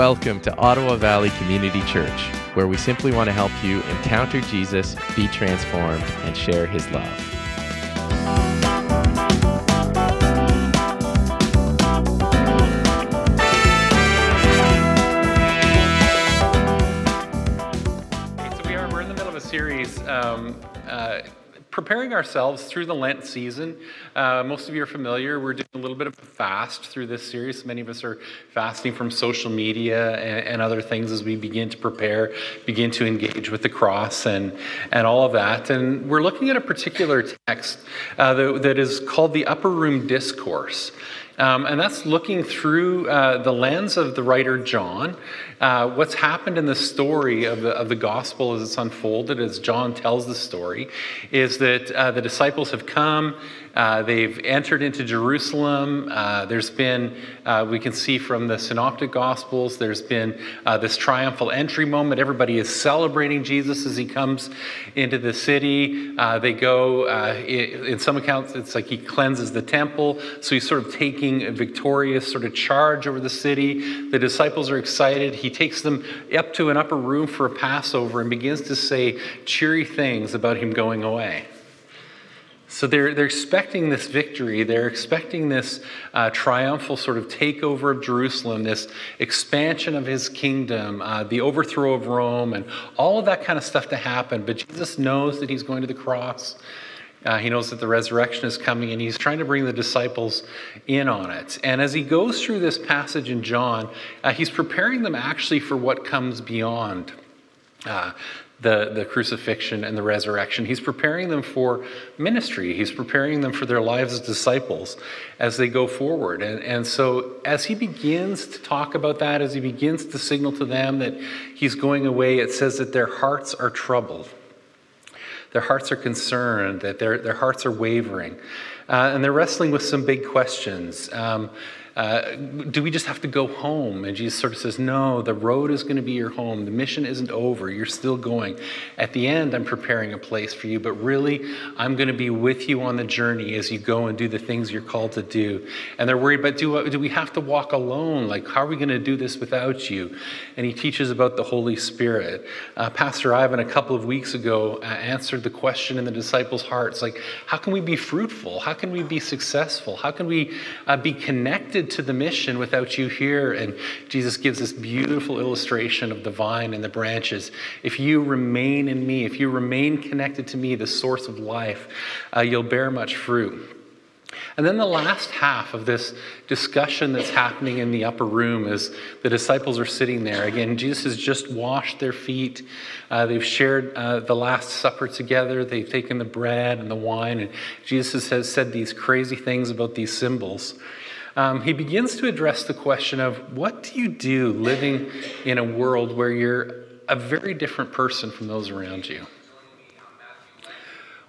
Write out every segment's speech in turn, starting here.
Welcome to Ottawa Valley Community Church, where we simply want to help you encounter Jesus, be transformed, and share his love. So we are we're in the middle of a series um, uh, preparing ourselves through the Lent season. Uh, most of you are familiar. We're doing a little bit of a fast through this series. Many of us are fasting from social media and, and other things as we begin to prepare, begin to engage with the cross and and all of that. And we're looking at a particular text uh, that, that is called the Upper Room Discourse. Um, and that's looking through uh, the lens of the writer John, uh, what's happened in the story of the, of the gospel as it's unfolded, as John tells the story, is that uh, the disciples have come, uh, they've entered into Jerusalem. Uh, there's been, uh, we can see from the synoptic gospels, there's been this triumphal entry moment. Everybody is celebrating Jesus as he comes into the city. they go, in some accounts, it's like he cleanses the temple. So he's sort of taking a victorious sort of charge over the city. The disciples are excited. He takes them up to an upper room for a Passover and begins to say cheery things about him going away. So they're, they're expecting this victory. They're expecting this uh, triumphal sort of takeover of Jerusalem, this expansion of his kingdom, uh, the overthrow of Rome, and all of that kind of stuff to happen. But Jesus knows that he's going to the cross. Uh, he knows that the resurrection is coming, and he's trying to bring the disciples in on it. And as he goes through this passage in John, uh, he's preparing them actually for what comes beyond. Uh, the, the crucifixion and the resurrection. He's preparing them for ministry. He's preparing them for their lives as disciples as they go forward. And, and so, as he begins to talk about that, as he begins to signal to them that he's going away, it says that their hearts are troubled. Their hearts are concerned, that their, their hearts are wavering. Uh, and they're wrestling with some big questions. Um, uh, do we just have to go home? And Jesus sort of says, No, the road is going to be your home. The mission isn't over. You're still going. At the end, I'm preparing a place for you, but really, I'm going to be with you on the journey as you go and do the things you're called to do. And they're worried, but do, do we have to walk alone? Like, how are we going to do this without you? And he teaches about the Holy Spirit. Uh, Pastor Ivan, a couple of weeks ago, uh, answered the question in the disciples' hearts like, how can we be fruitful? How can we be successful? How can we uh, be connected? To the mission without you here. And Jesus gives this beautiful illustration of the vine and the branches. If you remain in me, if you remain connected to me, the source of life, uh, you'll bear much fruit. And then the last half of this discussion that's happening in the upper room is the disciples are sitting there. Again, Jesus has just washed their feet. Uh, they've shared uh, the Last Supper together. They've taken the bread and the wine. And Jesus has said these crazy things about these symbols um, he begins to address the question of what do you do living in a world where you're a very different person from those around you?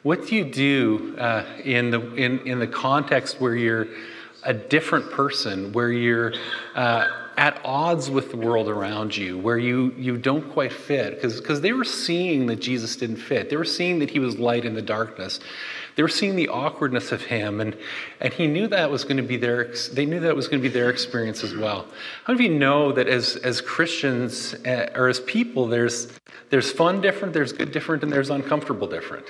What do you do uh, in, the, in, in the context where you're a different person, where you're uh, at odds with the world around you, where you, you don't quite fit? Because they were seeing that Jesus didn't fit, they were seeing that he was light in the darkness. They were seeing the awkwardness of him, and, and he knew that was going to be their, they knew that was going to be their experience as well. How many of you know that as, as Christians uh, or as people, there's, there's fun different, there's good different, and there's uncomfortable different?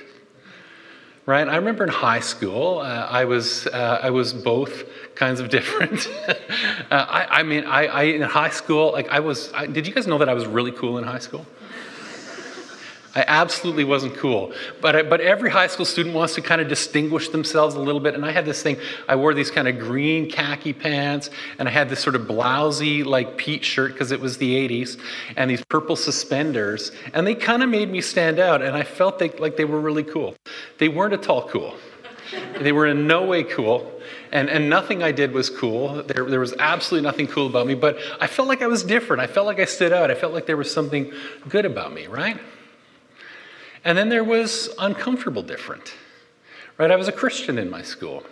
Right? I remember in high school, uh, I, was, uh, I was both kinds of different. uh, I, I, mean, I, I, in high school, like I was, I, did you guys know that I was really cool in high school? I absolutely wasn't cool. But, but every high school student wants to kind of distinguish themselves a little bit. And I had this thing, I wore these kind of green khaki pants, and I had this sort of blousy, like Pete shirt because it was the 80s, and these purple suspenders. And they kind of made me stand out, and I felt they, like they were really cool. They weren't at all cool. They were in no way cool. And, and nothing I did was cool. There, there was absolutely nothing cool about me, but I felt like I was different. I felt like I stood out. I felt like there was something good about me, right? And then there was uncomfortable different. Right? I was a Christian in my school.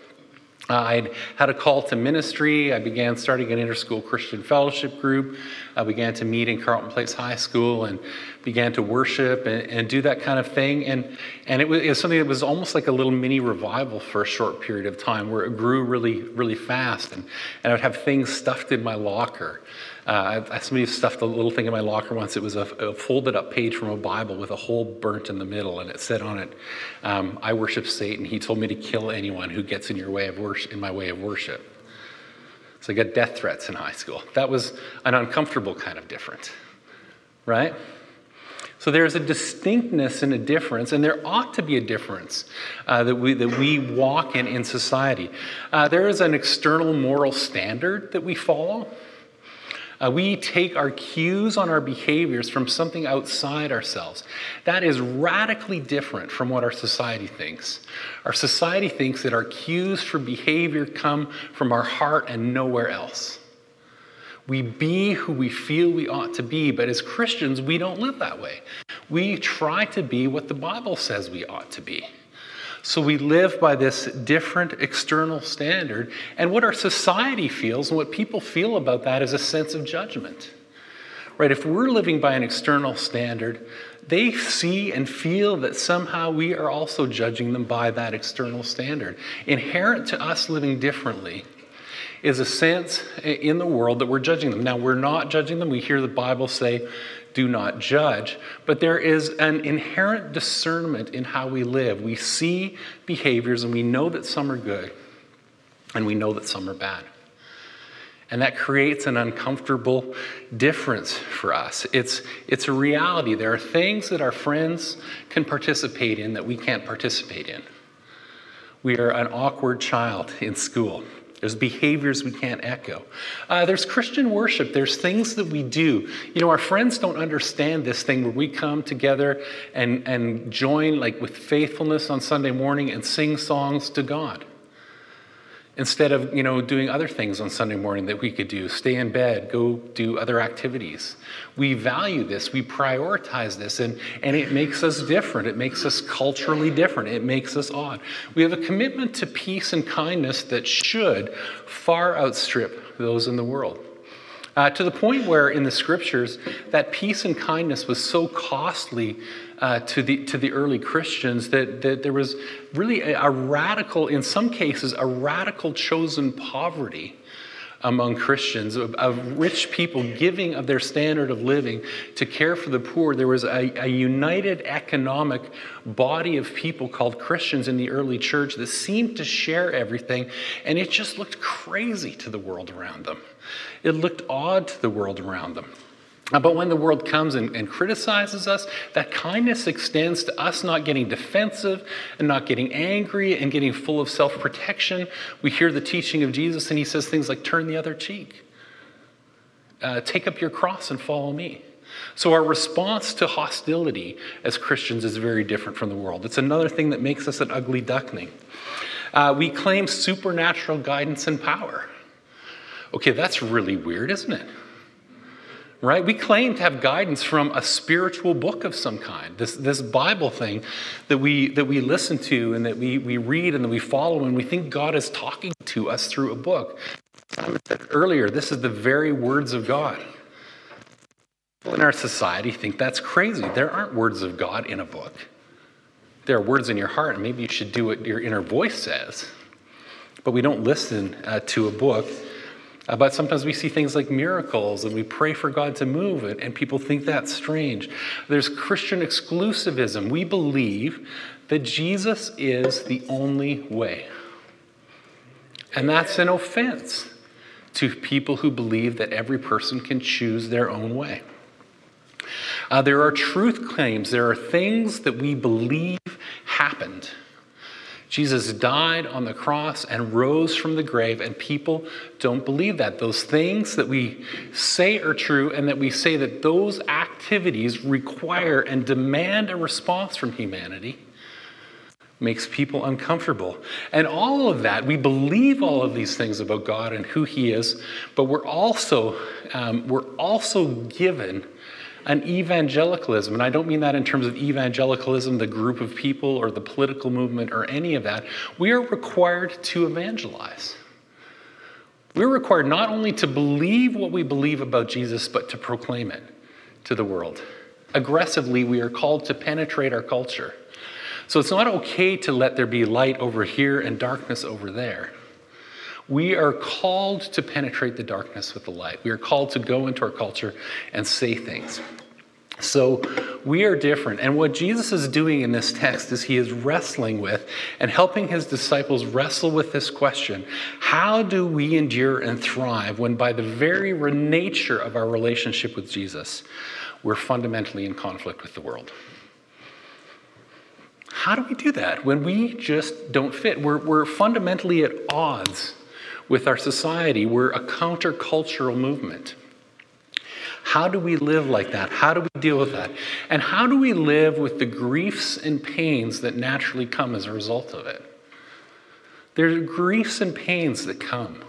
Uh, I'd had a call to ministry. I began starting an interschool Christian fellowship group. I began to meet in Carleton Place High School and began to worship and, and do that kind of thing. And, and it was, it was, something that was almost like a little mini revival for a short period of time where it grew really, really fast. And, and I would have things stuffed in my locker. Uh, I, somebody stuffed a little thing in my locker once. It was a, a, folded up page from a Bible with a hole burnt in the middle, and it said on it, um, "I worship Satan. He told me to kill anyone who gets in your way of worship, in my way of worship." So I got death threats in high school. That was an uncomfortable kind of different, right? So there's a distinctness and a difference, and there ought to be a difference uh, that, we, that we walk in in society. Uh, there is an external moral standard that we follow. Uh, we take our cues on our behaviors from something outside ourselves. That is radically different from what our society thinks. Our society thinks that our cues for behavior come from our heart and nowhere else. We be who we feel we ought to be, but as Christians, we don't live that way. We try to be what the Bible says we ought to be. So we live by this different external standard. And what our society feels and what people feel about that is a sense of judgment. Right? If we're living by an external standard, they see and feel that somehow we are also judging them by that external standard. Inherent to us living differently is a sense in the world that we're judging them. Now, we're not judging them. We hear the Bible say, do not judge. But there is an inherent discernment in how we live. We see behaviors and we know that some are good and we know that some are bad. And that creates an uncomfortable difference for us. It's, it's a reality. There are things that our friends can participate in that we can't participate in. We are an awkward child in school. There's behaviors we can't echo. Uh, there's Christian worship. There's things that we do. You know, our friends don't understand this thing where we come together and, and join, like, with faithfulness on Sunday morning and sing songs to God instead of you know doing other things on sunday morning that we could do stay in bed go do other activities. We value this we prioritize this and, and it makes us different it makes us culturally different it makes us odd. We have a commitment to peace and kindness that should far outstrip those in the world. Uh, to the point where in the scriptures that peace and kindness was so costly uh, to, the, to the early Christians that, that there was really a, a radical, in some cases, a radical chosen poverty among Christians, of, of, rich people giving of their standard of living to care for the poor. There was a, a, united economic body of people called Christians in the early church that seemed to share everything, and it just looked crazy to the world around them. It looked odd to the world around them. But when the world comes and, and, criticizes us, that kindness extends to us not getting defensive and not getting angry and getting full of self protection. We hear the teaching of Jesus, and he says things like, Turn the other cheek, uh, take up your cross and follow me. So, our response to hostility as Christians is very different from the world. It's another thing that makes us an ugly duckling. Uh, we claim supernatural guidance and power. Okay, that's really weird, isn't it? Right? We claim to have guidance from a spiritual book of some kind, this, this Bible thing that we, that we listen to and that we, we read and that we follow, and we think God is talking to us through a book. Earlier, this is the very words of God. People in our society think that's crazy. There aren't words of God in a book. There are words in your heart, and maybe you should do what your inner voice says. But we don't listen uh, to a book uh, but sometimes we see things like miracles and we pray for God to move it, and people think that's strange. There's Christian exclusivism. We believe that Jesus is the only way. And that's an offense to people who believe that every person can choose their own way. Uh, there are truth claims, there are things that we believe happened Jesus died on the cross and rose from the grave, and people don't believe that. Those things that we say are true, and that we say that those activities require and demand a response from humanity, makes people uncomfortable. And all of that, we believe all of these things about God and who He is, but we're also, um, we're also given an evangelicalism, and I don't mean that in terms of evangelicalism, the group of people or the political movement or any of that. We are required to evangelize. We're required not only to believe what we believe about Jesus, but to proclaim it to the world. Aggressively, we are called to penetrate our culture. So it's not okay to let there be light over here and darkness over there. We are called to penetrate the darkness with the light. We are called to go into our culture and say things. So we are different. And what Jesus is doing in this text is he is wrestling with and helping his disciples wrestle with this question How do we endure and thrive when, by the very nature of our relationship with Jesus, we're fundamentally in conflict with the world? How do we do that when we just don't fit? We're, we're fundamentally at odds with our society, we're a countercultural movement. How do we live like that? How do we deal with that? And how do we live with the griefs and pains that naturally come as a result of it? There's griefs and pains that come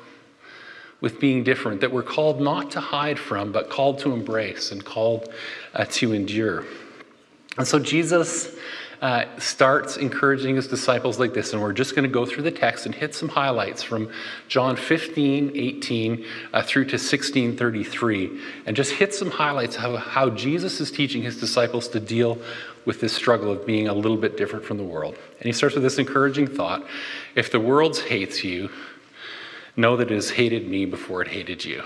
with being different that we're called not to hide from, but called to embrace and called uh, to endure. And so Jesus uh, starts encouraging his disciples like this. And we're just going to go through the text and hit some highlights from John 15, 18 uh, through to 16, 33, and just hit some highlights of how Jesus is teaching his disciples to deal with this struggle of being a little bit different from the world. And he starts with this encouraging thought If the world hates you, know that it has hated me before it hated you.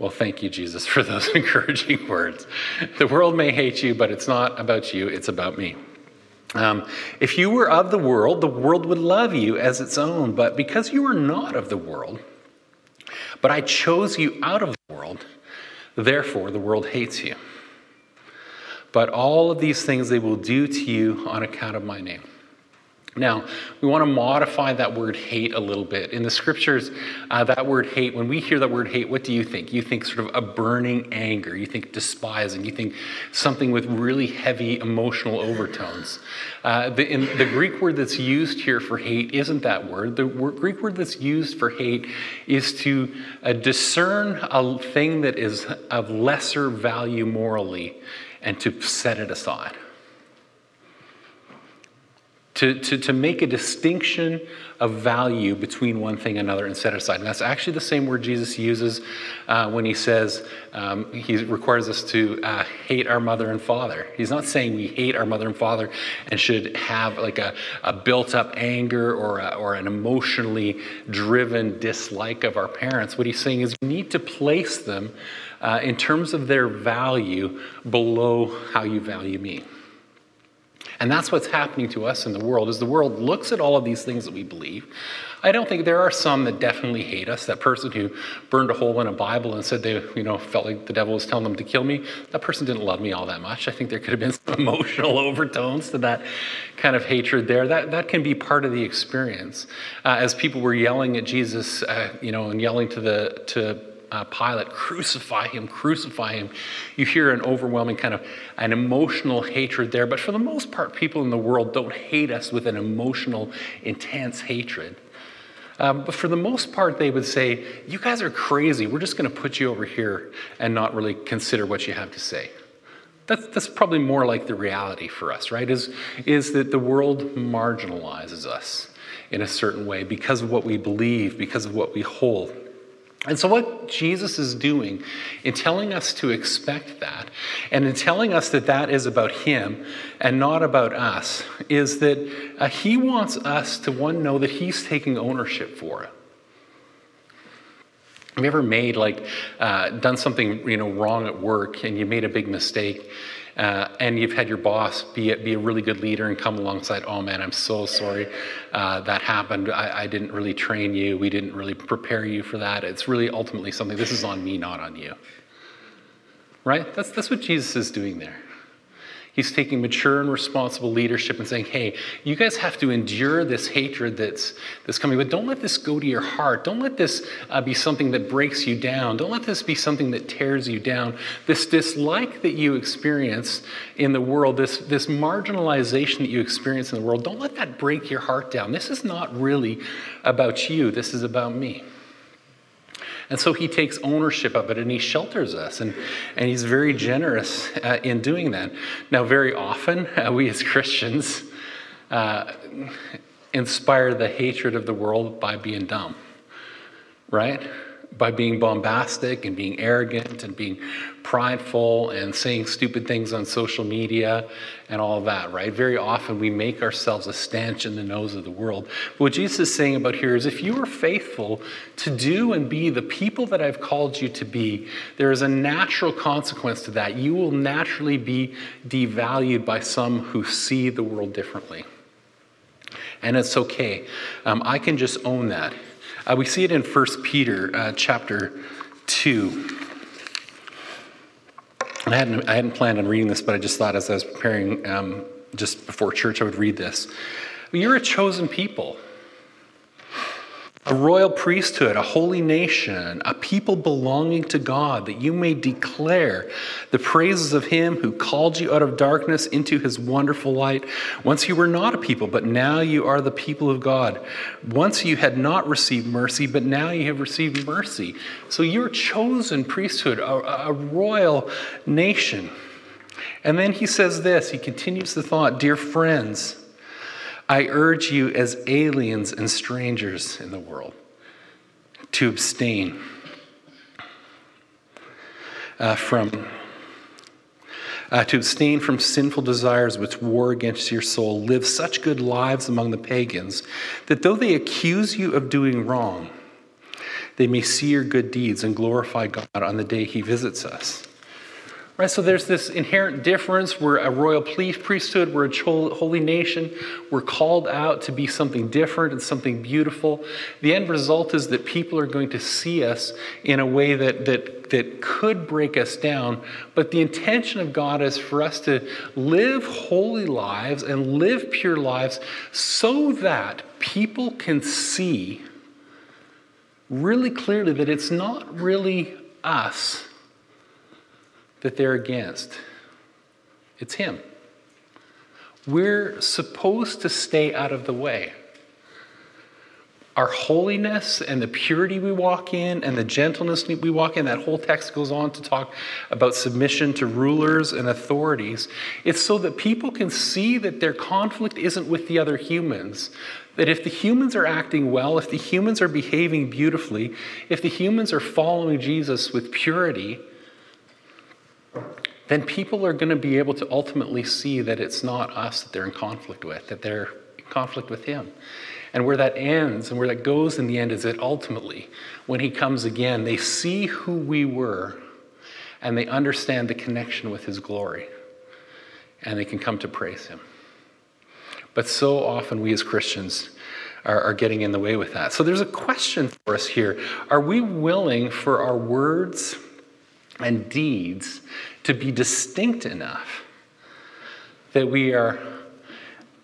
Well, thank you, Jesus, for those encouraging words. The world may hate you, but it's not about you, it's about me. Um, if you were of the world, the world would love you as its own. But because you are not of the world, but I chose you out of the world, therefore the world hates you. But all of these things they will do to you on account of my name. Now, we want to modify that word hate a little bit. In the scriptures, uh, that word hate, when we hear that word hate, what do you think? You think sort of a burning anger. You think despising. You think something with really heavy emotional overtones. Uh, the, the Greek word that's used here for hate isn't that word. The word, Greek word that's used for hate is to uh, discern a thing that is of lesser value morally and to set it aside to, to, to make a distinction of value between one thing and another and set aside. And that's actually the same word Jesus uses uh, when he says um, he requires us to uh, hate our mother and father. He's not saying we hate our mother and father and should have like a, a built up anger or, a, or an emotionally driven dislike of our parents. What he's saying is you need to place them uh, in terms of their value below how you value me. And that's what's happening to us in the world is the world looks at all of these things that we believe. I don't think there are some that definitely hate us. That person who burned a hole in a Bible and said they, you know, felt like the devil was telling them to kill me, that person didn't love me all that much. I think there could have been some emotional overtones to that kind of hatred there. That, that can be part of the experience. Uh, as people were yelling at Jesus, uh, you know, and yelling to the, to uh, Pilate, crucify him, crucify him. You hear an overwhelming kind of an emotional hatred there. But for the most part, people in the world don't hate us with an emotional, intense hatred. Um, but for the most part, they would say, You guys are crazy. We're just going to put you over here and not really consider what you have to say. That's, that's probably more like the reality for us, right? Is, is that the world marginalizes us in a certain way because of what we believe, because of what we hold. And so, what Jesus is doing in telling us to expect that, and in telling us that that is about Him and not about us, is that uh, He wants us to, one, know that He's taking ownership for it. Have you ever made, like, uh, done something, you know, wrong at work and you made a big mistake? Uh, and you've had your boss be a, be a really good leader and come alongside, oh man, I'm so sorry uh, that happened. I, I, didn't really train you. We didn't really prepare you for that. It's really ultimately something, this is on me, not on you. Right? That's, that's what Jesus is doing there. He's taking mature and responsible leadership and saying, hey, you guys have to endure this hatred that's, that's coming, but don't let this go to your heart. Don't let this uh, be something that breaks you down. Don't let this be something that tears you down. This dislike that you experience in the world, this, this marginalization that you experience in the world, don't let that break your heart down. This is not really about you, this is about me. And so he takes ownership of it and he shelters us, and, and he's very generous uh, in doing that. Now, very often, uh, we as Christians uh, inspire the hatred of the world by being dumb, right? By being bombastic and being arrogant and being prideful and saying stupid things on social media and all that, right? Very often we make ourselves a stench in the nose of the world. But what Jesus is saying about here is if you are faithful to do and be the people that I've called you to be, there is a natural consequence to that. You will naturally be devalued by some who see the world differently. And it's okay. Um, I can just own that. Uh, we see it in 1 Peter uh, chapter 2. I hadn't, I hadn't planned on reading this, but I just thought as I was preparing um, just before church, I would read this. You're a chosen people a royal priesthood, a holy nation, a people belonging to God, that you may declare the praises of him who called you out of darkness into his wonderful light. Once you were not a people, but now you are the people of God. Once you had not received mercy, but now you have received mercy. So you're chosen priesthood, a, a royal nation. And then he says this, he continues the thought Dear friends, I urge you, as aliens and strangers in the world, to abstain uh, from. Uh, to abstain from sinful desires which war against your soul. Live such good lives among the pagans that though they accuse you of doing wrong, they may see your good deeds and glorify God on the day He visits us. Right, so there's this inherent difference. We're a royal priesthood, we're a holy nation. We're called out to be something different and something beautiful. The end result is that people are going to see us in a way that, that, that could break us down. But the intention of God is for us to live holy lives and live pure lives so that people can see really clearly that it's not really us that they're against. It's Him. We're supposed to stay out of the way. Our holiness and the purity we walk in and the gentleness we walk in, that whole text goes on to talk about submission to rulers and authorities. It's so that people can see that their conflict isn't with the other humans. That if the humans are acting well, if the humans are behaving beautifully, if the humans are following Jesus with purity, then people are going to be able to ultimately see that it's not us that they're in conflict with, that they're in conflict with Him. And where that ends and where that goes in the end is that ultimately, when He comes again, they see who we were and they understand the connection with His glory and they can come to praise Him. But so often we as Christians are, getting in the way with that. So there's a question for us here. Are we willing for our words and deeds to be distinct enough that we are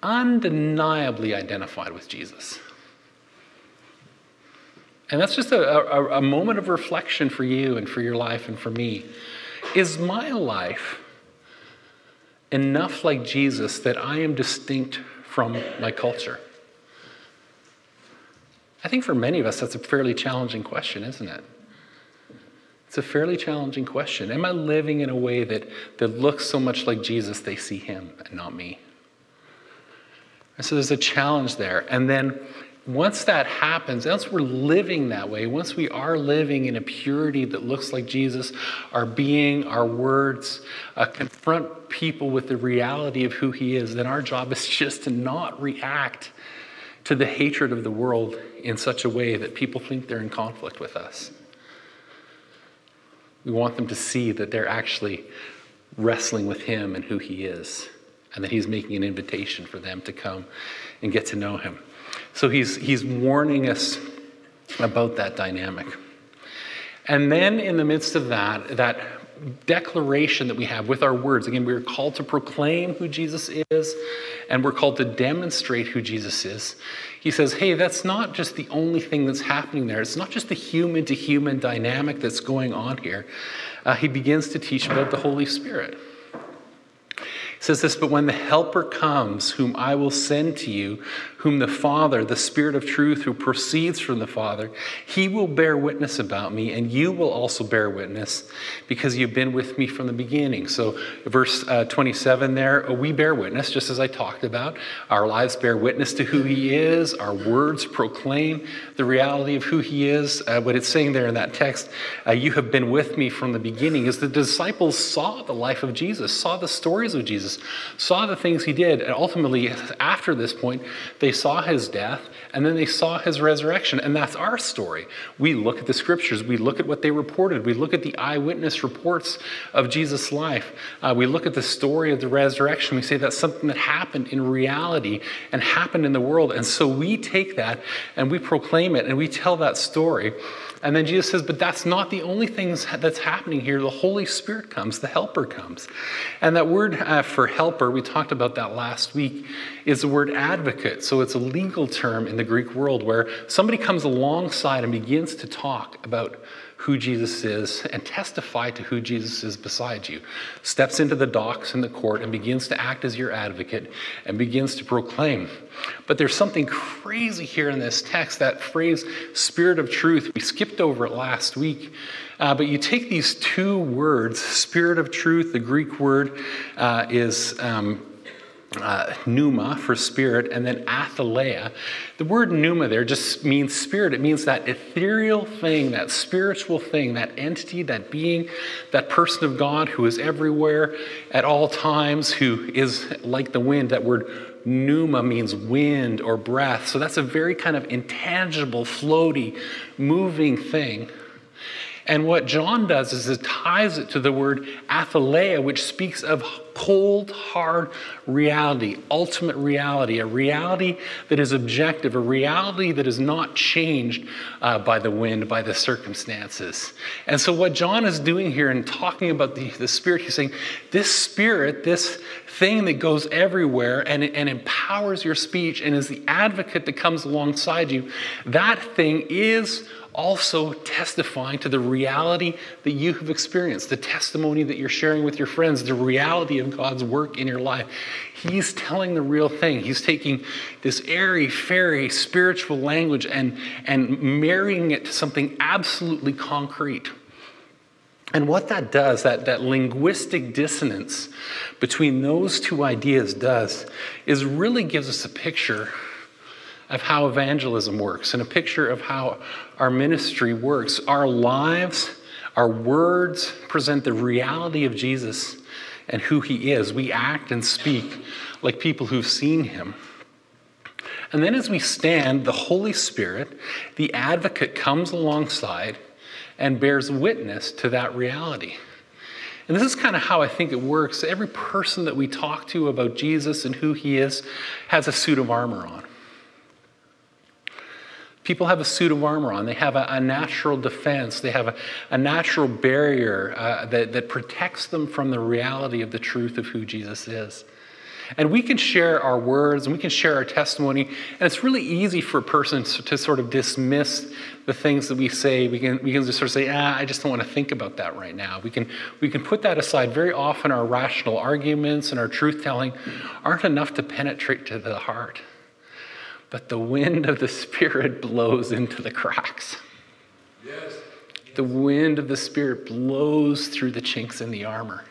undeniably identified with Jesus. And that's just a, a, a, moment of reflection for you and for your life and for me. Is my life enough like Jesus that I am distinct from my culture? I think for many of us, that's a fairly challenging question, isn't it? It's a fairly challenging question. Am I living in a way that, that looks so much like Jesus, they see him and not me? And so there's a challenge there. And then once that happens, once we're living that way, once we are living in a purity that looks like Jesus, our being, our words, uh, confront people with the reality of who he is, then our job is just to not react to the hatred of the world in such a way that people think they're in conflict with us. We want them to see that they're actually wrestling with Him and who He is, and that He's making an invitation for them to come and get to know Him. So He's, he's warning us about that dynamic. And then, in the midst of that, that declaration that we have with our words. Again, we're called to proclaim who Jesus is, and we're called to demonstrate who Jesus is. He says, hey, that's not just the only thing that's happening there. It's not just the human to human dynamic that's going on here. Uh, he begins to teach about the Holy Spirit. He says this, but when the Helper comes, whom I will send to you, whom the Father, the Spirit of truth, who proceeds from the Father, he will bear witness about me, and you will also bear witness because you've been with me from the beginning. So, verse uh, 27 there, uh, we bear witness, just as I talked about. Our lives bear witness to who he is, our words proclaim the reality of who he is. Uh, what it's saying there in that text, uh, you have been with me from the beginning, is the disciples saw the life of Jesus, saw the stories of Jesus. Saw the things he did, and ultimately, after this point, they saw his death and then they saw his resurrection. And that's our story. We look at the scriptures, we look at what they reported, we look at the eyewitness reports of Jesus' life, uh, we look at the story of the resurrection. We say that's something that happened in reality and happened in the world. And so we take that and we proclaim it and we tell that story. And then Jesus says, but that's not the only thing that's happening here. The Holy Spirit comes, the Helper comes. And that word uh, for helper, we talked about that last week, is the word advocate. So it's a legal term in the Greek world where somebody comes alongside and begins to talk about who Jesus is and testify to who Jesus is beside you. Steps into the docks in the court and begins to act as your advocate and begins to proclaim. But there's something crazy here in this text that phrase, spirit of truth. We skipped over it last week. Uh, but you take these two words, spirit of truth, the Greek word uh, is um, uh, pneuma for spirit, and then athaleia. The word pneuma there just means spirit. It means that ethereal thing, that spiritual thing, that entity, that being, that person of God who is everywhere at all times, who is like the wind. That word pneuma means wind or breath. So that's a very kind of intangible, floaty, moving thing. And what John does is it ties it to the word athaleia, which speaks of cold, hard reality, ultimate reality, a reality that is objective, a reality that is not changed uh, by the wind, by the circumstances. And so, what John is doing here in talking about the, the Spirit, he's saying, This Spirit, this thing that goes everywhere and, and empowers your speech and is the advocate that comes alongside you, that thing is also testifying to the reality that you have experienced, the testimony that you're sharing with your friends, the reality of God's work in your life. He's telling the real thing. He's taking this airy, fairy, spiritual language and, and marrying it to something absolutely concrete. And what that does, that, that linguistic dissonance between those two ideas does, is really gives us a picture of how evangelism works and a picture of how our ministry works. Our lives, our words present the reality of Jesus and who he is. We act and speak like people who've seen him. And then as we stand, the Holy Spirit, the advocate, comes alongside and bears witness to that reality. And this is kind of how I think it works. Every person that we talk to about Jesus and who he is has a suit of armor on. People have a suit of armor on. They have a, a natural defense. They have a, a natural barrier uh, that, that protects them from the reality of the truth of who Jesus is. And we can share our words and we can share our testimony. And it's really easy for a person to sort of dismiss the things that we say. We can, we can just sort of say, ah, I just don't want to think about that right now. We can, we can put that aside. Very often, our rational arguments and our truth telling aren't enough to penetrate to the heart but the wind of the Spirit blows into the cracks. Yes. The wind of the Spirit blows through the chinks in the armor.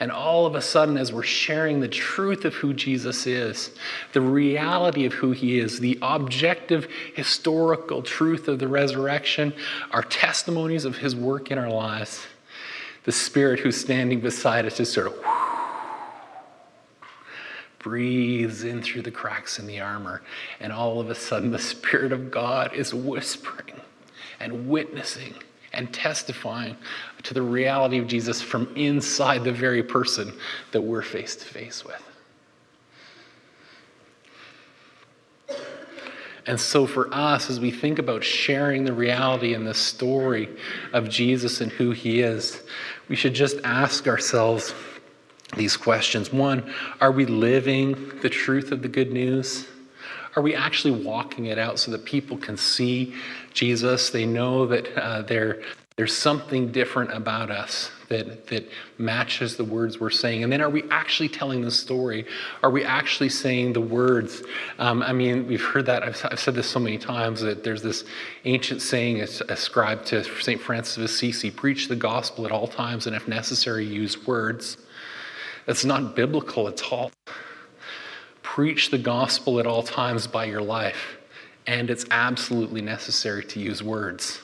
And all of a sudden, as we're sharing the truth of who Jesus is, the reality of who he is, the objective historical truth of the resurrection, our testimonies of his work in our lives, the Spirit who's standing beside us just sort of breathes in through the cracks in the armor, and all of a sudden the Spirit of God is whispering and witnessing and testifying to the reality of Jesus from inside the very person that we're face to face with. And so, for us, as we think about sharing the reality and the story of Jesus and who he is, we should just ask ourselves these questions. One, are we living the truth of the good news? Are we actually walking it out so that people can see Jesus? They know that uh, there's something different about us that, that matches the words we're saying? And then are we actually telling the story? Are we actually saying the words? Um, I mean, we've heard that, I've, I've, said this so many times that there's this ancient saying ascribed to St. Francis of Assisi preach the gospel at all times, and if necessary, use words. That's not biblical at all. Preach the gospel at all times by your life, and it's absolutely necessary to use words.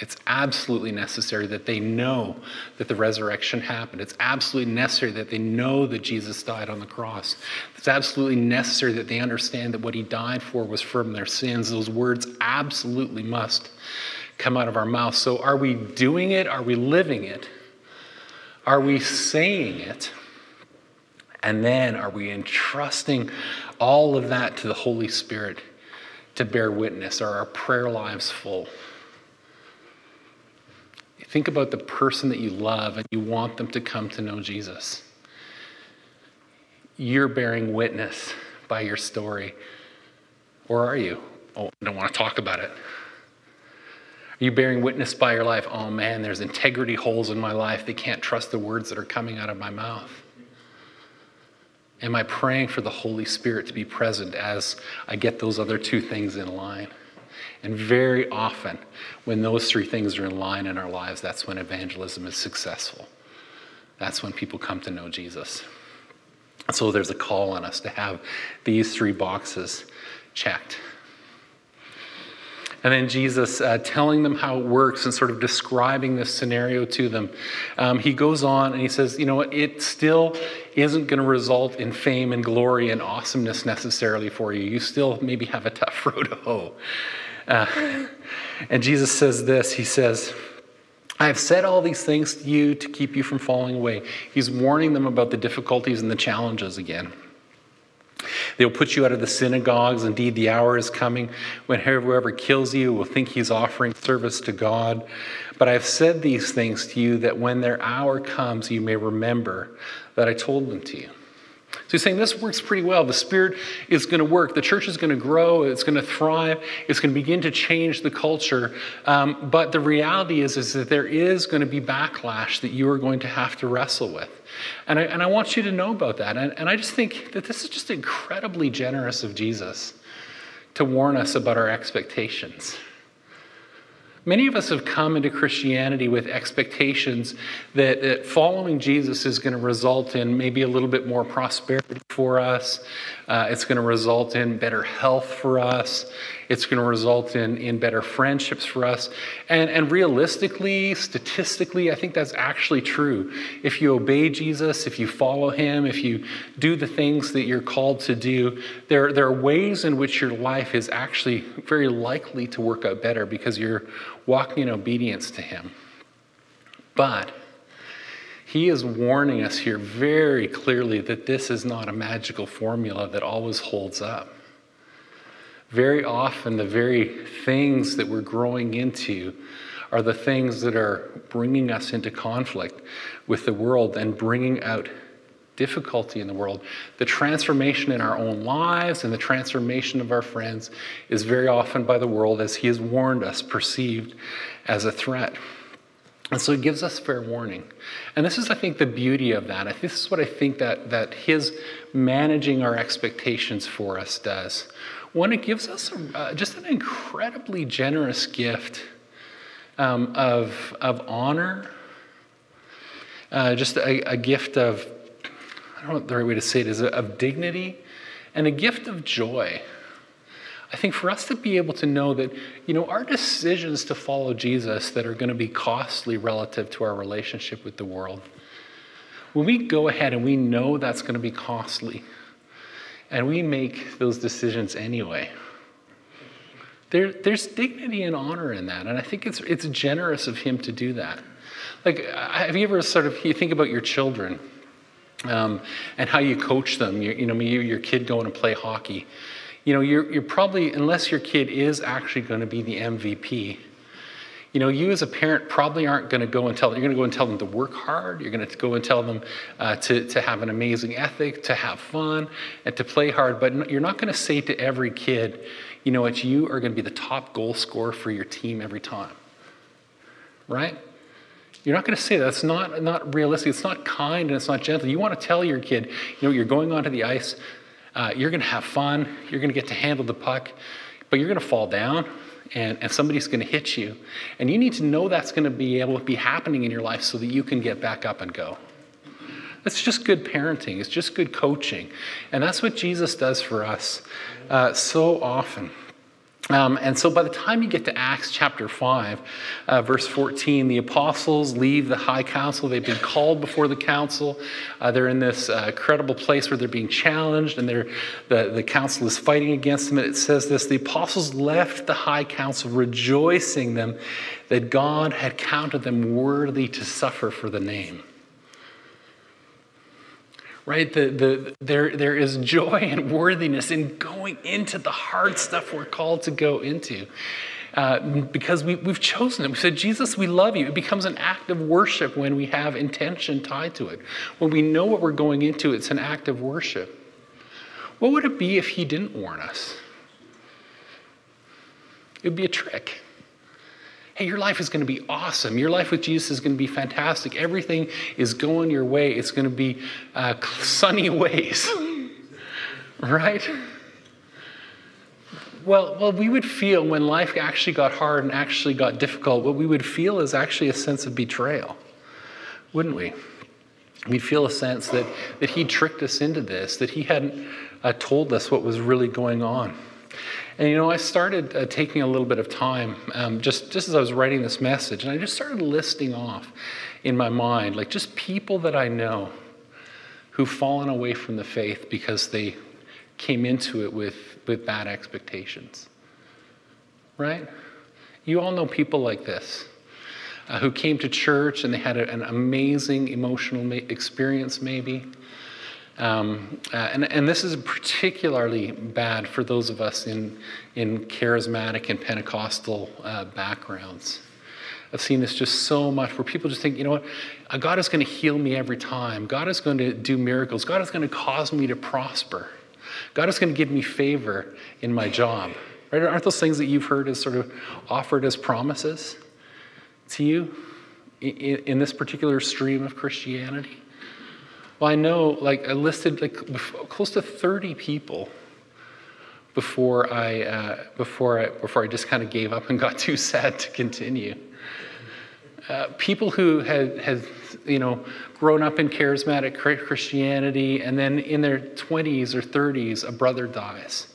It's absolutely necessary that they know that the resurrection happened. It's absolutely necessary that they know that Jesus died on the cross. It's absolutely necessary that they understand that what he died for was from their sins. Those words absolutely must come out of our mouths. So, are we doing it? Are we living it? Are we saying it? And then are we entrusting all of that to the Holy Spirit to bear witness? Are our prayer lives full? Think about the person that you love and you want them to come to know Jesus. You're bearing witness by your story. Or are you? Oh, I don't want to talk about it. Are you bearing witness by your life? Oh man, there's integrity holes in my life. They can't trust the words that are coming out of my mouth. Am I praying for the Holy Spirit to be present as I get those other two things in line? And very often, when those three things are in line in our lives, that's when evangelism is successful. That's when people come to know Jesus. So there's a call on us to have these three boxes checked. And then Jesus uh, telling them how it works and sort of describing this scenario to them. Um, he goes on and he says, you know it still isn't going to result in fame and glory and awesomeness necessarily for you. You still maybe have a tough road to hoe. Uh, and Jesus says this He says, I have said all these things to you to keep you from falling away. He's warning them about the difficulties and the challenges again. They'll put you out of the synagogues. Indeed, the hour is coming when whoever kills you will think he's offering service to God. But I have said these things to you that when their hour comes, you may remember that I told them to you. So he's saying this works pretty well. The Spirit is going to work. The church is going to grow. It's going to thrive. It's going to begin to change the culture. Um, but the reality is, is that there is going to be backlash that you are going to have to wrestle with. And I, and I want you to know about that. And, and I just think that this is just incredibly generous of Jesus to warn us about our expectations. Many of us have come into Christianity with expectations that, that, following Jesus is going to result in maybe a little bit more prosperity for us. Uh, it's going to result in better health for us. It's going to result in, in better friendships for us. And, and realistically, statistically, I think that's actually true. If you obey Jesus, if you follow him, if you do the things that you're called to do, there, there are ways in which your life is actually very likely to work out better because you're walking in obedience to him. But he is warning us here very clearly that this is not a magical formula that always holds up very often the very things that we're growing into are the things that are bringing us into conflict with the world and bringing out difficulty in the world. The transformation in our own lives and the transformation of our friends is very often by the world, as he has warned us, perceived as a threat. And so he gives us fair warning. And this is, I think, the beauty of that. This is what I think that, that his managing our expectations for us does. One, it gives us a, uh, just an incredibly generous gift um, of, of honor, uh, just a, a, gift of, I don't know the right way to say it is, of dignity, and a gift of joy. I think for us to be able to know that, you know, our decisions to follow Jesus that are going to be costly relative to our relationship with the world, when we go ahead and we know that's going to be costly, and we make those decisions anyway. There, there's dignity and honor in that, and I think it's, it's generous of him to do that. Like, have you ever sort of, you think about your children um, and how you coach them? You, you know, you, your kid going to play hockey. You know, you're, you're probably, unless your kid is actually going to be the MVP, you know, you as a parent probably aren't going to go and tell them, you're going to go and tell them to work hard. You're going to go and tell them uh, to, to have an amazing ethic, to have fun, and to play hard. But you're not going to say to every kid, you know what, you are going to be the top goal scorer for your team every time. Right? You're not going to say that. That's not, not realistic. It's not kind and it's not gentle. You want to tell your kid, you know, you're going onto the ice, uh, you're going to have fun, you're going to get to handle the puck, but you're going to fall down and, and somebody's going to hit you. And you need to know that's going to be able to be happening in your life so that you can get back up and go. That's just good parenting, it's just good coaching. And that's what Jesus does for us uh, so often. Um, and so by the time you get to Acts chapter 5, uh, verse 14, the apostles leave the high council. They've been called before the council. Uh, they're in this uh, credible place where they're being challenged and the, the council is fighting against them. And it says this The apostles left the high council rejoicing them that God had counted them worthy to suffer for the name right? The, the, there, there is joy and worthiness in going into the hard stuff we're called to go into. Uh, because we, we've chosen it. We said, Jesus, we love you. It becomes an act of worship when we have intention tied to it. When we know what we're going into, it's an act of worship. What would it be if he didn't warn us? It would be a trick hey, your life is going to be awesome. Your life with Jesus is going to be fantastic. Everything is going your way. It's going to be uh, sunny ways, right? Well, well, we would feel when life actually got hard and actually got difficult, what we would feel is actually a sense of betrayal, wouldn't we? We'd feel a sense that, that he tricked us into this, that he hadn't uh, told us what was really going on. And you know, I started uh, taking a little bit of time um, just, just as I was writing this message, and I just started listing off in my mind, like just people that I know who've fallen away from the faith because they came into it with, with bad expectations. Right? You all know people like this. Uh, who came to church and they had a, an amazing emotional ma- experience, maybe, um, uh, and, and this is particularly bad for those of us in, in charismatic and Pentecostal uh, backgrounds. I've seen this just so much where people just think, you know what, uh, God is going to heal me every time. God is going to do miracles. God is going to cause me to prosper. God is going to give me favor in my job. Right? Aren't those things that you've heard as sort of offered as promises to you in, in this particular stream of Christianity? Well, I know, like, I listed like close to 30 people before I, uh, before I, before I just kind of gave up and got too sad to continue. Uh, people who had, had, you know, grown up in charismatic Christianity, and then in their 20s or 30s, a brother dies.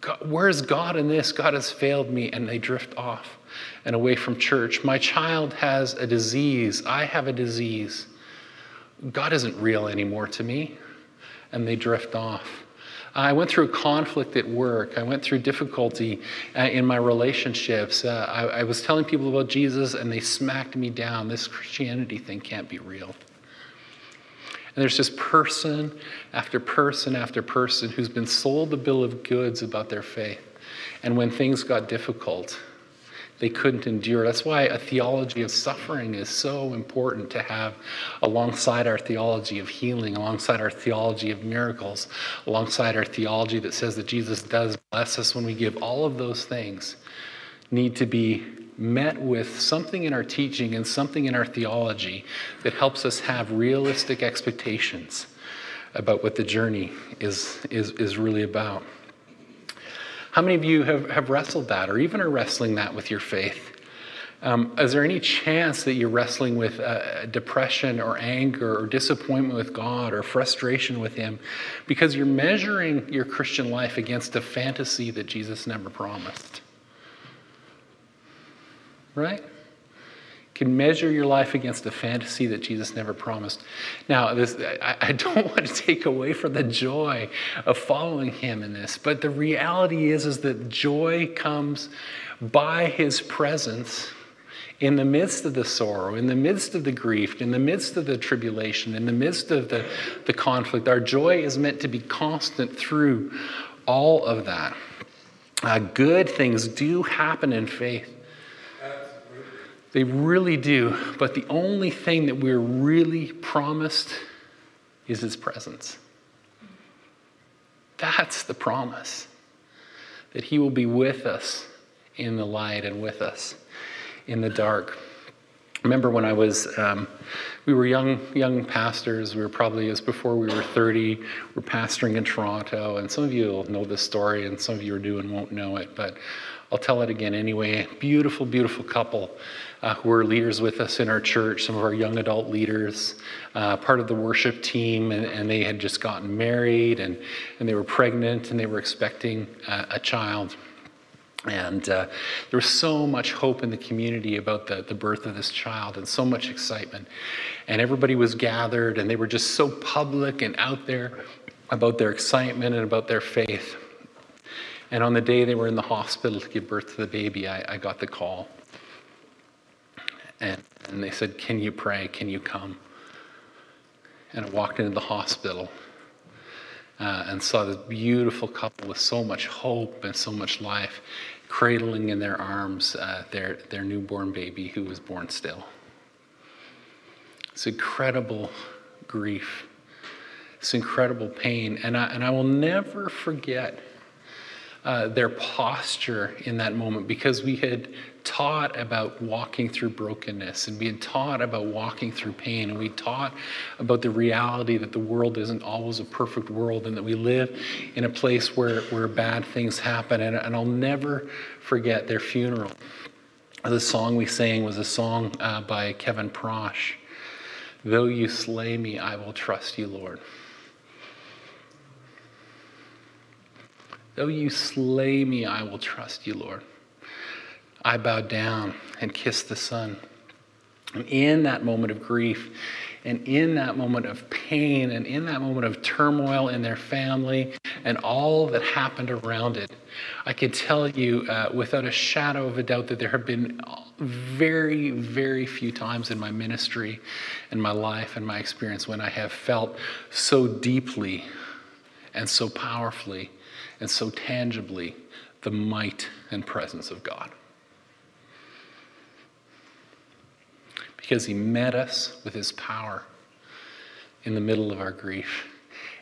God, where's God in this? God has failed me, and they drift off and away from church. My child has a disease. I have a disease. God isn't real anymore to me. And they drift off. I went through a conflict at work. I went through difficulty uh, in my relationships. Uh, I, I was telling people about Jesus and they smacked me down. This Christianity thing can't be real. And there's just person after person after person who's been sold the bill of goods about their faith. And when things got difficult, they couldn't endure. That's why a theology of suffering is so important to have alongside our theology of healing, alongside our theology of miracles, alongside our theology that says that Jesus does bless us when we give. All of those things need to be met with something in our teaching and something in our theology that helps us have realistic expectations about what the journey is, is, is really about. How many of you have, have wrestled that or even are wrestling that with your faith? Um, is there any chance that you're wrestling with uh, depression or anger or disappointment with God or frustration with Him because you're measuring your Christian life against a fantasy that Jesus never promised? Right? Can measure your life against a fantasy that Jesus never promised. Now, this, I, I, don't want to take away from the joy of following him in this, but the reality is, is that joy comes by his presence in the midst of the sorrow, in the midst of the grief, in the midst of the tribulation, in the midst of the, the conflict. Our joy is meant to be constant through all of that. Uh, good things do happen in faith. They really do. But the only thing that we're really promised is His presence. That's the promise that He will be with us in the light and with us in the dark. Remember when I was, um, we were young, young pastors. We were probably, as before we were 30. We're pastoring in Toronto, and some of you will know this story, and some of you are new and won't know it, but I'll tell it again anyway. Beautiful, beautiful couple uh, who were leaders with us in our church, some of our young adult leaders, uh, part of the worship team, and, and, they had just gotten married, and, and they were pregnant, and they were expecting uh, a child. And uh, there was so much hope in the community about the, the birth of this child and so much excitement. And everybody was gathered and they were just so public and out there about their excitement and about their faith. And on the day they were in the hospital to give birth to the baby, I, I got the call. And, and they said, Can you pray? Can you come? And I walked into the hospital uh, and saw this beautiful couple with so much hope and so much life cradling in their arms uh, their, their newborn baby who was born still. It's incredible grief. It's incredible pain. And I, and I will never forget uh, their posture in that moment because we had taught about walking through brokenness and we had taught about walking through pain and we taught about the reality that the world isn't always a perfect world and that we live in a place where, where bad things happen. And, and I'll never forget their funeral. The song we sang was a song uh, by Kevin Prosch. Though you slay me, I will trust you, Lord. Though you slay me, I will trust you, Lord. I bow down and kiss the Son. And in that moment of grief, and in that moment of pain, and in that moment of turmoil in their family, and all that happened around it, I can tell you uh, without a shadow of a doubt that there have been very, very few times in my ministry and my life and my experience when I have felt so deeply and so powerfully and so tangibly the might and presence of God. because he met us with his power in the middle of our grief.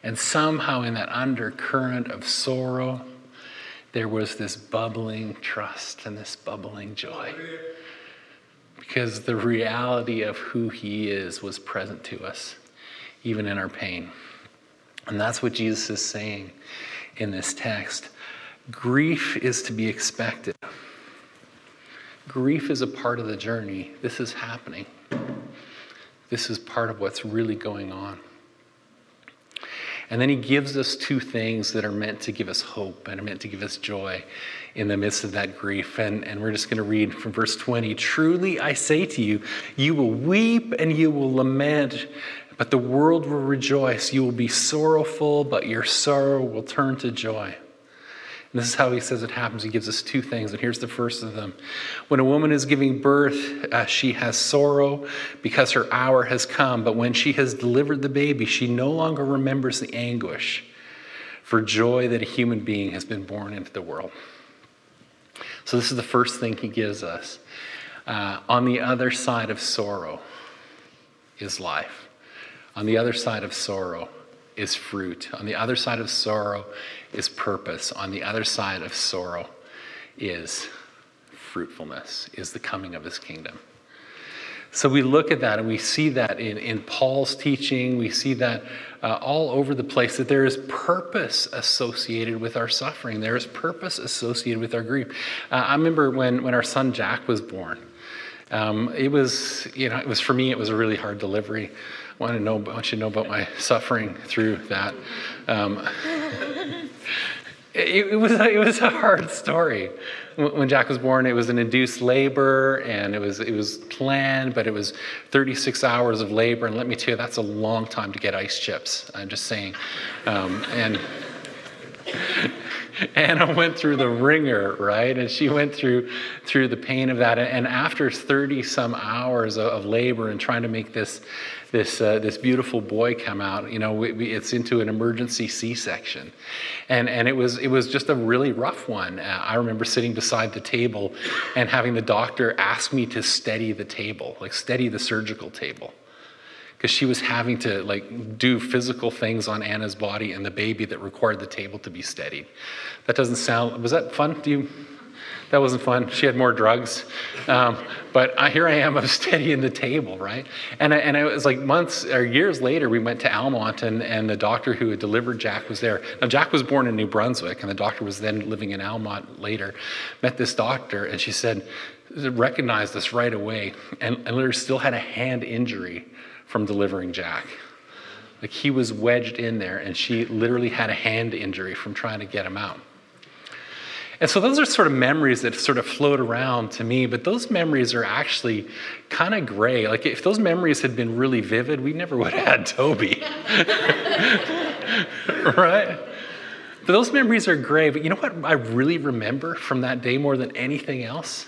And somehow, in that undercurrent of sorrow, there was this bubbling trust and this bubbling joy. Because the reality of who he is was present to us, even in our pain. And that's what Jesus is saying in this text. Grief is to be expected. Grief is a part of the journey. This is happening. This is part of what's really going on. And then he gives us two things that are meant to give us hope and are meant to give us joy in the midst of that grief. And, and we're just going to read from verse 20 Truly I say to you, you will weep and you will lament, but the world will rejoice. You will be sorrowful, but your sorrow will turn to joy. And this is how he says it happens. He gives us two things, and here's the first of them. When a woman is giving birth, uh, she has sorrow because her hour has come. But when she has delivered the baby, she no longer remembers the anguish for joy that a human being has been born into the world. So, this is the first thing he gives us. Uh, on the other side of sorrow is life. On the other side of sorrow is fruit. On the other side of sorrow is purpose. On the other side of sorrow is fruitfulness, is the coming of his kingdom. So we look at that and we see that in, in Paul's teaching. We see that uh, all over the place that there is purpose associated with our suffering. There is purpose associated with our grief. Uh, I remember when, when our son Jack was born. Um, it was, you know, it was for me, it was a really hard delivery want to know, want you to know about my suffering through that. Um, it, it, was, it was a hard story. When Jack was born, it was an induced labor and it was, it was planned, but it was 36 hours of labor. And let me tell you, that's a long time to get ice chips. I'm just saying. Um, and Anna went through the wringer, right? And she went through through the pain of that. And after 30 some hours of labor and trying to make this this, uh, this beautiful boy come out. You know, we, it's into an emergency C-section, and and it was it was just a really rough one. Uh, I remember sitting beside the table and having the doctor ask me to steady the table, like steady the surgical table, because she was having to like do physical things on Anna's body and the baby that required the table to be steadied. That doesn't sound. Was that fun? Do you? That wasn't fun. She had more drugs. Um, but I, here I am, I'm steadying the table, right? And, I, and it was like months or years later, we went to Almonte, and, and the doctor who had delivered Jack was there. Now, Jack was born in New Brunswick, and the doctor was then living in Almonte later. Met this doctor, and she said, recognized us right away, and, and literally still had a hand injury from delivering Jack. Like he was wedged in there, and she literally had a hand injury from trying to get him out. And so those are sort of memories that sort of float around to me, but those memories are actually kind of gray. Like if those memories had been really vivid, we never would have had Toby. right? But those memories are gray. But you know what I really remember from that day more than anything else?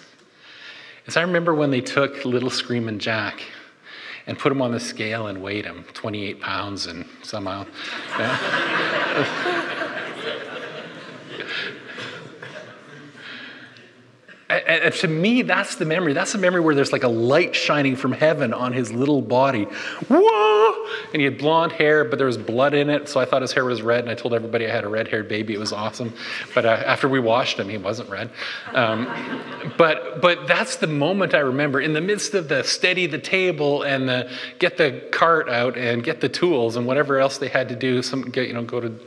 Is I remember when they took little Screaming Jack and put him on the scale and weighed him 28 pounds and somehow. Yeah. And to me, that's the memory. That's the memory where there's like a light shining from heaven on his little body. Whoa! And he had blonde hair, but there was blood in it, so I thought his hair was red, and I told everybody I had a red haired baby. It was awesome. But uh, after we washed him, he wasn't red. Um, but, but that's the moment I remember. In the midst of the steady the table and the get the cart out and get the tools and whatever else they had to do, some, get, you know, go to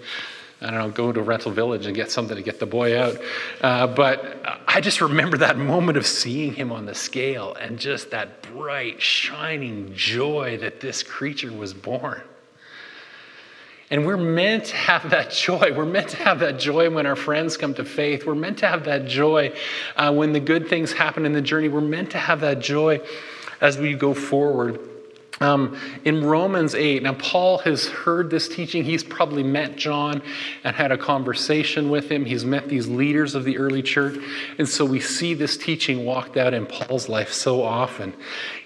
I don't know, go to rental village and get something to get the boy out. Uh, but I just remember that moment of seeing him on the scale and just that bright, shining joy that this creature was born. And we're meant to have that joy. We're meant to have that joy when our friends come to faith. We're meant to have that joy uh, when the good things happen in the journey. We're meant to have that joy as we go forward. Um, in Romans 8, now Paul has heard this teaching. He's probably met John and had a conversation with him. He's met these leaders of the early church. And so we see this teaching walked out in Paul's life so often.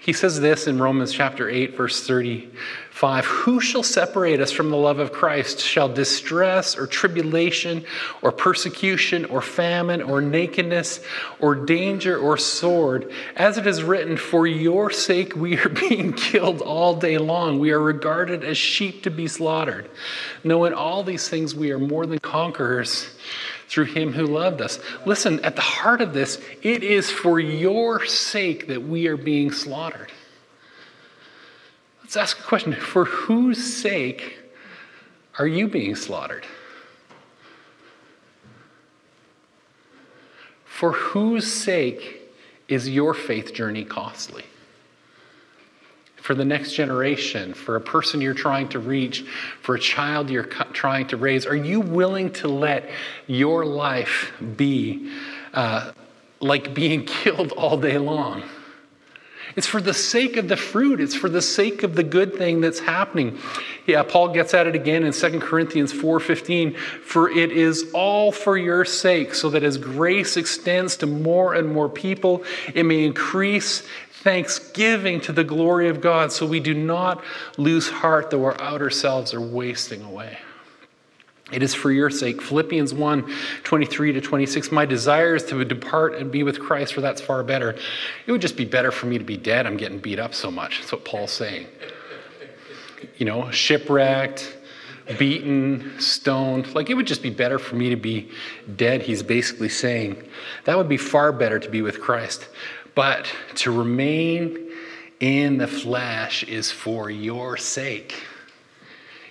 He says this in Romans chapter 8, verse 35 Who shall separate us from the love of Christ? Shall distress or tribulation or persecution or famine or nakedness or danger or sword? As it is written, For your sake we are being killed all day long. We are regarded as sheep to be slaughtered. Knowing all these things, we are more than conquerors through him who loved us. Listen, at the heart of this, it is for your sake that we are being slaughtered. Let's ask a question for whose sake are you being slaughtered? For whose sake is your faith journey costly? For the next generation, for a person you're trying to reach, for a child you're trying to raise, are you willing to let your life be uh, like being killed all day long? It's for the sake of the fruit. It's for the sake of the good thing that's happening. Yeah, Paul gets at it again in 2 Corinthians 4:15, for it is all for your sake, so that as grace extends to more and more people, it may increase thanksgiving to the glory of God, so we do not lose heart though our outer selves are wasting away. It is for your sake. Philippians 1 23 to 26. My desire is to depart and be with Christ, for that's far better. It would just be better for me to be dead. I'm getting beat up so much. That's what Paul's saying. You know, shipwrecked, beaten, stoned. Like it would just be better for me to be dead, he's basically saying. That would be far better to be with Christ. But to remain in the flesh is for your sake.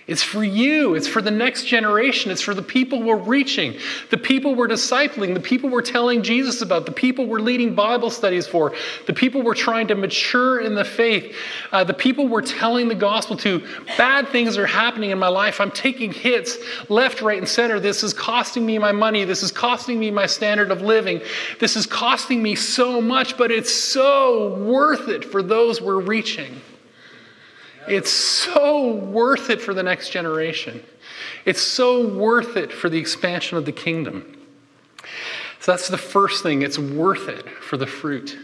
It's for you. It's for the next generation. It's for the people we're reaching, the people we're discipling, the people we're telling Jesus about, the people we're leading Bible studies for, the people we're trying to mature in the faith, uh, the people we're telling the gospel to. Bad things are happening in my life. I'm taking hits left, right, and center. This is costing me my money. This is costing me my standard of living. This is costing me so much, but it's so worth it for those we're reaching. It's so worth it for the next generation. It's so worth it for the expansion of the kingdom. So that's the first thing. It's worth it for the fruit.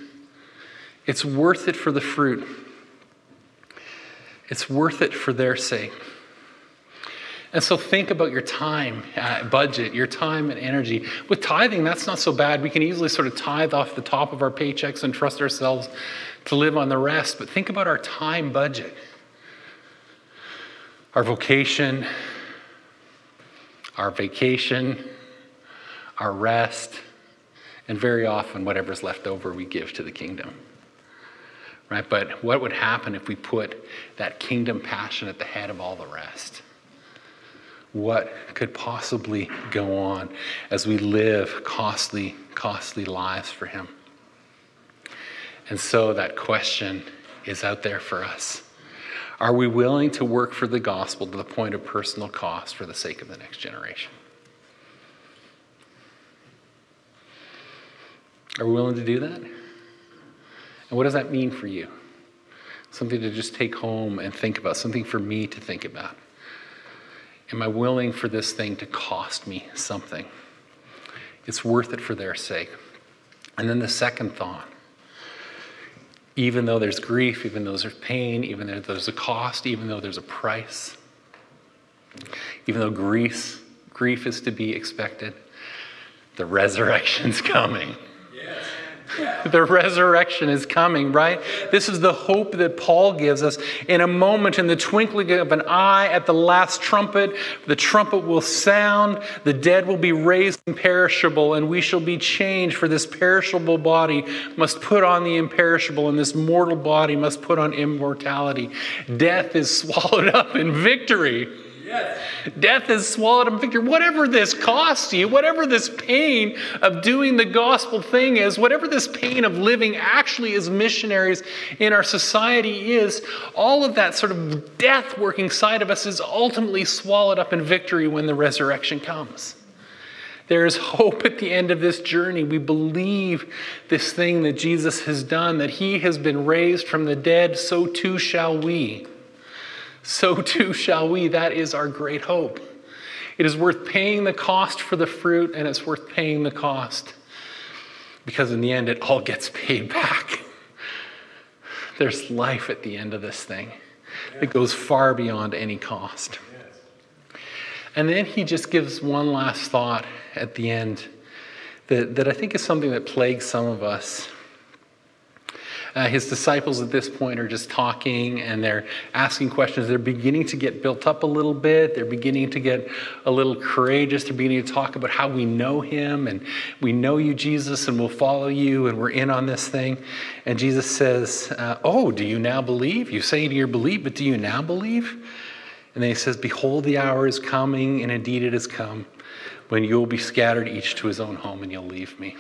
It's worth it for the fruit. It's worth it for their sake. And so think about your time uh, budget, your time and energy. With tithing, that's not so bad. We can easily sort of tithe off the top of our paychecks and trust ourselves to live on the rest. But think about our time budget our vocation, our vacation, our rest, And very often, whatever's left over, we give to the kingdom. Right? But what would happen if we put that kingdom passion at the head of all the rest? What could possibly go on as we live costly, costly lives for Him? And so that question is out there for us. Are we willing to work for the gospel to the point of personal cost for the sake of the next generation? Are we willing to do that? And what does that mean for you? Something to just take home and think about, something for me to think about. Am I willing for this thing to cost me something? It's worth it for their sake. And then the second thought even though there's grief, even though there's pain, even though there's a cost, even though there's a price, even though grief, grief is to be expected, the resurrection's coming. The resurrection is coming, right? This is the hope that Paul gives us. In a moment, in the twinkling of an eye, at the last trumpet, the trumpet will sound, the dead will be raised imperishable, and we shall be changed. For this perishable body must put on the imperishable, and this mortal body must put on immortality. Death is swallowed up in victory. Death is swallowed up in victory. Whatever this costs you, whatever this pain of doing the gospel thing is, whatever this pain of living actually as missionaries in our society is, all of that sort of death working side of us is ultimately swallowed up in victory when the resurrection comes. There is hope at the end of this journey. We believe this thing that Jesus has done, that he has been raised from the dead, so too shall we so too shall we. That is our great hope. It is worth paying the cost for the fruit, and it's worth paying the cost because in the end, it all gets paid back. There's life at the end of this thing that goes far beyond any cost. And then he just gives one last thought at the end that, that I think is something that plagues some of us uh, his disciples at this point are just talking and they're asking questions. They're beginning to get built up a little bit. They're beginning to get a little courageous. They're beginning to talk about how we know him and we know you, Jesus, and we'll follow you and we're in on this thing. And Jesus says, uh, Oh, do you now believe? You say to your belief, but do you now believe? And then he says, Behold, the hour is coming, and indeed it has come, when you will be scattered each to his own home, and you'll leave me.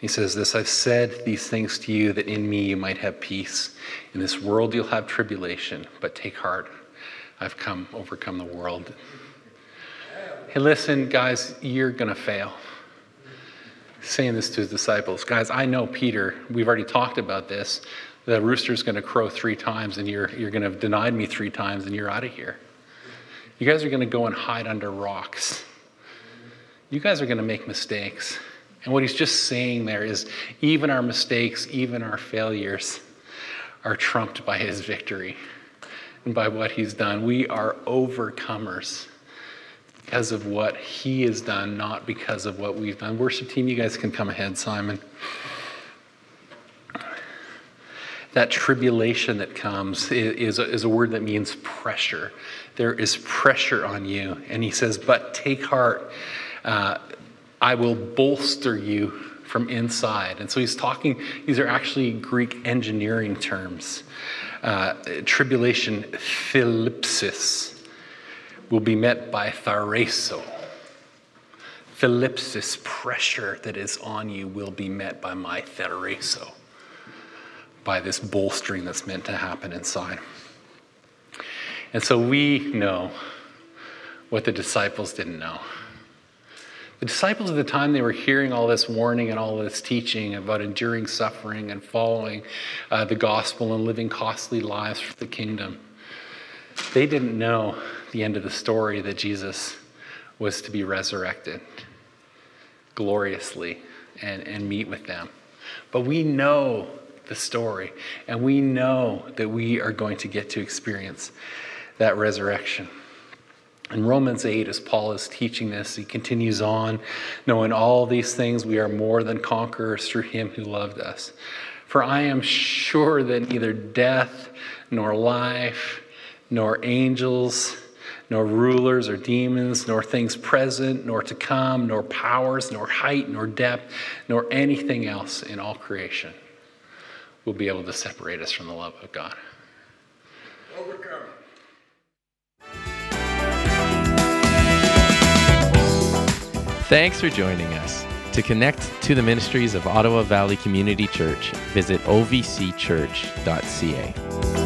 He says this I've said these things to you that in me you might have peace. In this world you'll have tribulation, but take heart. I've come, overcome the world. Hey, listen, guys, you're going to fail. Saying this to his disciples. Guys, I know Peter, we've already talked about this. The rooster's going to crow three times, and you're, you're going to have denied me three times, and you're out of here. You guys are going to go and hide under rocks. You guys are going to make mistakes. And what he's just saying there is even our mistakes, even our failures are trumped by his victory and by what he's done. We are overcomers because of what he has done, not because of what we've done. Worship team, you guys can come ahead, Simon. That tribulation that comes is is a word that means pressure. There is pressure on you. And he says, but take heart. Uh, I will bolster you from inside. And so he's talking, these are actually Greek engineering terms. Uh, tribulation, thlipsis, will be met by thareso. Thlipsis, pressure that is on you, will be met by my thereso, by this bolstering that's meant to happen inside. And so we know what the disciples didn't know. The disciples at the time, they were hearing all this warning and all this teaching about enduring suffering and following uh, the gospel and living costly lives for the kingdom. They didn't know the end of the story that Jesus was to be resurrected gloriously and, and meet with them. But we know the story, and we know that we are going to get to experience that resurrection. In Romans 8, as Paul is teaching this, he continues on, knowing all these things, we are more than conquerors through him who loved us. For I am sure that neither death, nor life, nor angels, nor rulers or demons, nor things present, nor to come, nor powers, nor height, nor depth, nor anything else in all creation will be able to separate us from the love of God. Overcome. Thanks for joining us. To connect to the ministries of Ottawa Valley Community Church, visit ovcchurch.ca.